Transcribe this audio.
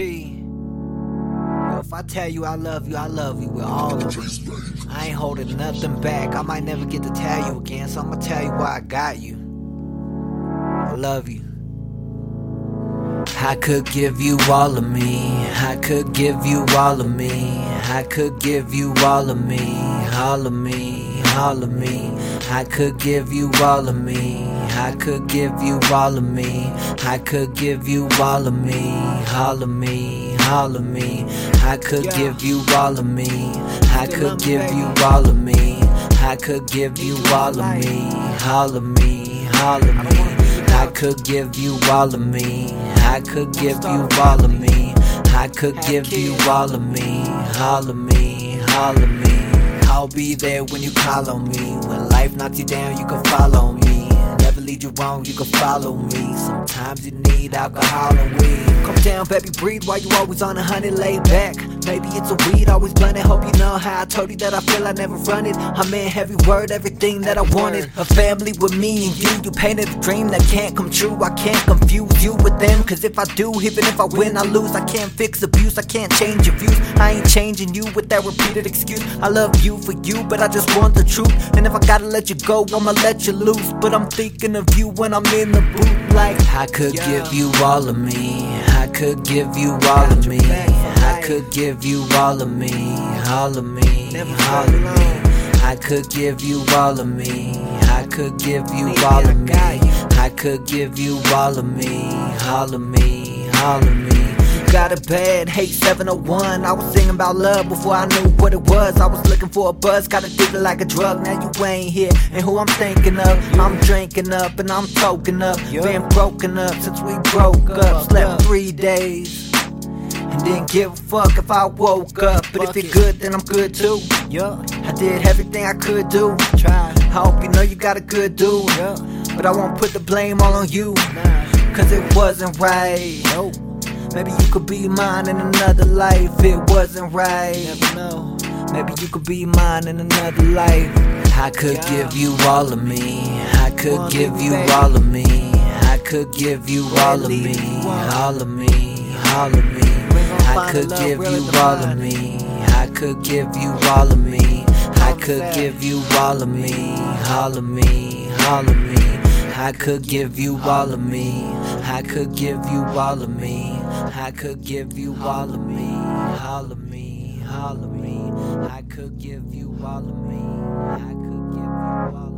If I tell you I love you, I love you with all of it. I ain't holding nothing back. I might never get to tell you again, so I'ma tell you why I got you. I love you. I could give you all of me. I could give you all of me. I could give you all of me. All of me. All of me. I could give you all of me. I could give you all of me. I could give you all of me. All of me. All of me. I could give you all of me. I could give you all of me. I could give you all of me. All of me. All of me. I could give you all of me. I could give you all of me. I could give you all of me. All of me. All of me. I'll be there when you call on me. When life knocks you down, you can follow me. Never lead you wrong, you can follow me. Sometimes you need alcohol and weed. Come down, baby, breathe while you always on a honey, lay back. Maybe it's a weed, always blunted. Hope you know how I told you that I feel I never run it. I'm in heavy word, everything that I wanted. A family with me and you. You painted a dream that can't come true. I can't confuse you with them. Cause if I do, even if I win, I lose. I can't fix abuse, I can't change your views. I ain't changing you with that repeated excuse. I love you for you, but I just want the truth. And if I gotta let you go, I'ma let you loose. But I'm thinking of you when I'm in the booth. Like, I could give you all of me. I could give you all of me. I could give you all of me, all of me, all of me. I could give you all of me. I could give you all of me. I could give you all of me, all of me, all of me. Got a bad hate 701. I was singing about love before I knew what it was. I was looking for a buzz, got addicted like a drug. Now you ain't here, and who I'm thinking of. I'm drinking up and I'm toking up. Been broken up since we broke up. Slept three days. And didn't give a fuck if I woke up. But if you're good, then I'm good too. Yeah. I did everything I could do. Try. I hope you know you got a good dude. Yeah. But I won't put the blame all on you. Cause it wasn't right. Nope. Maybe you could be mine in another life. It wasn't right. Never know. Maybe you could be mine in another life. I could give you all of me. I could give you all of me. I could give you all of me. All of me. All of me. I could give you all of me. I could give you all of me. I could give you all of me. All of me. All of me. I could give you all of me. I could give you all of me. I could give you all of me. All of me. All of me. I could give you all of me. I could give you all of me.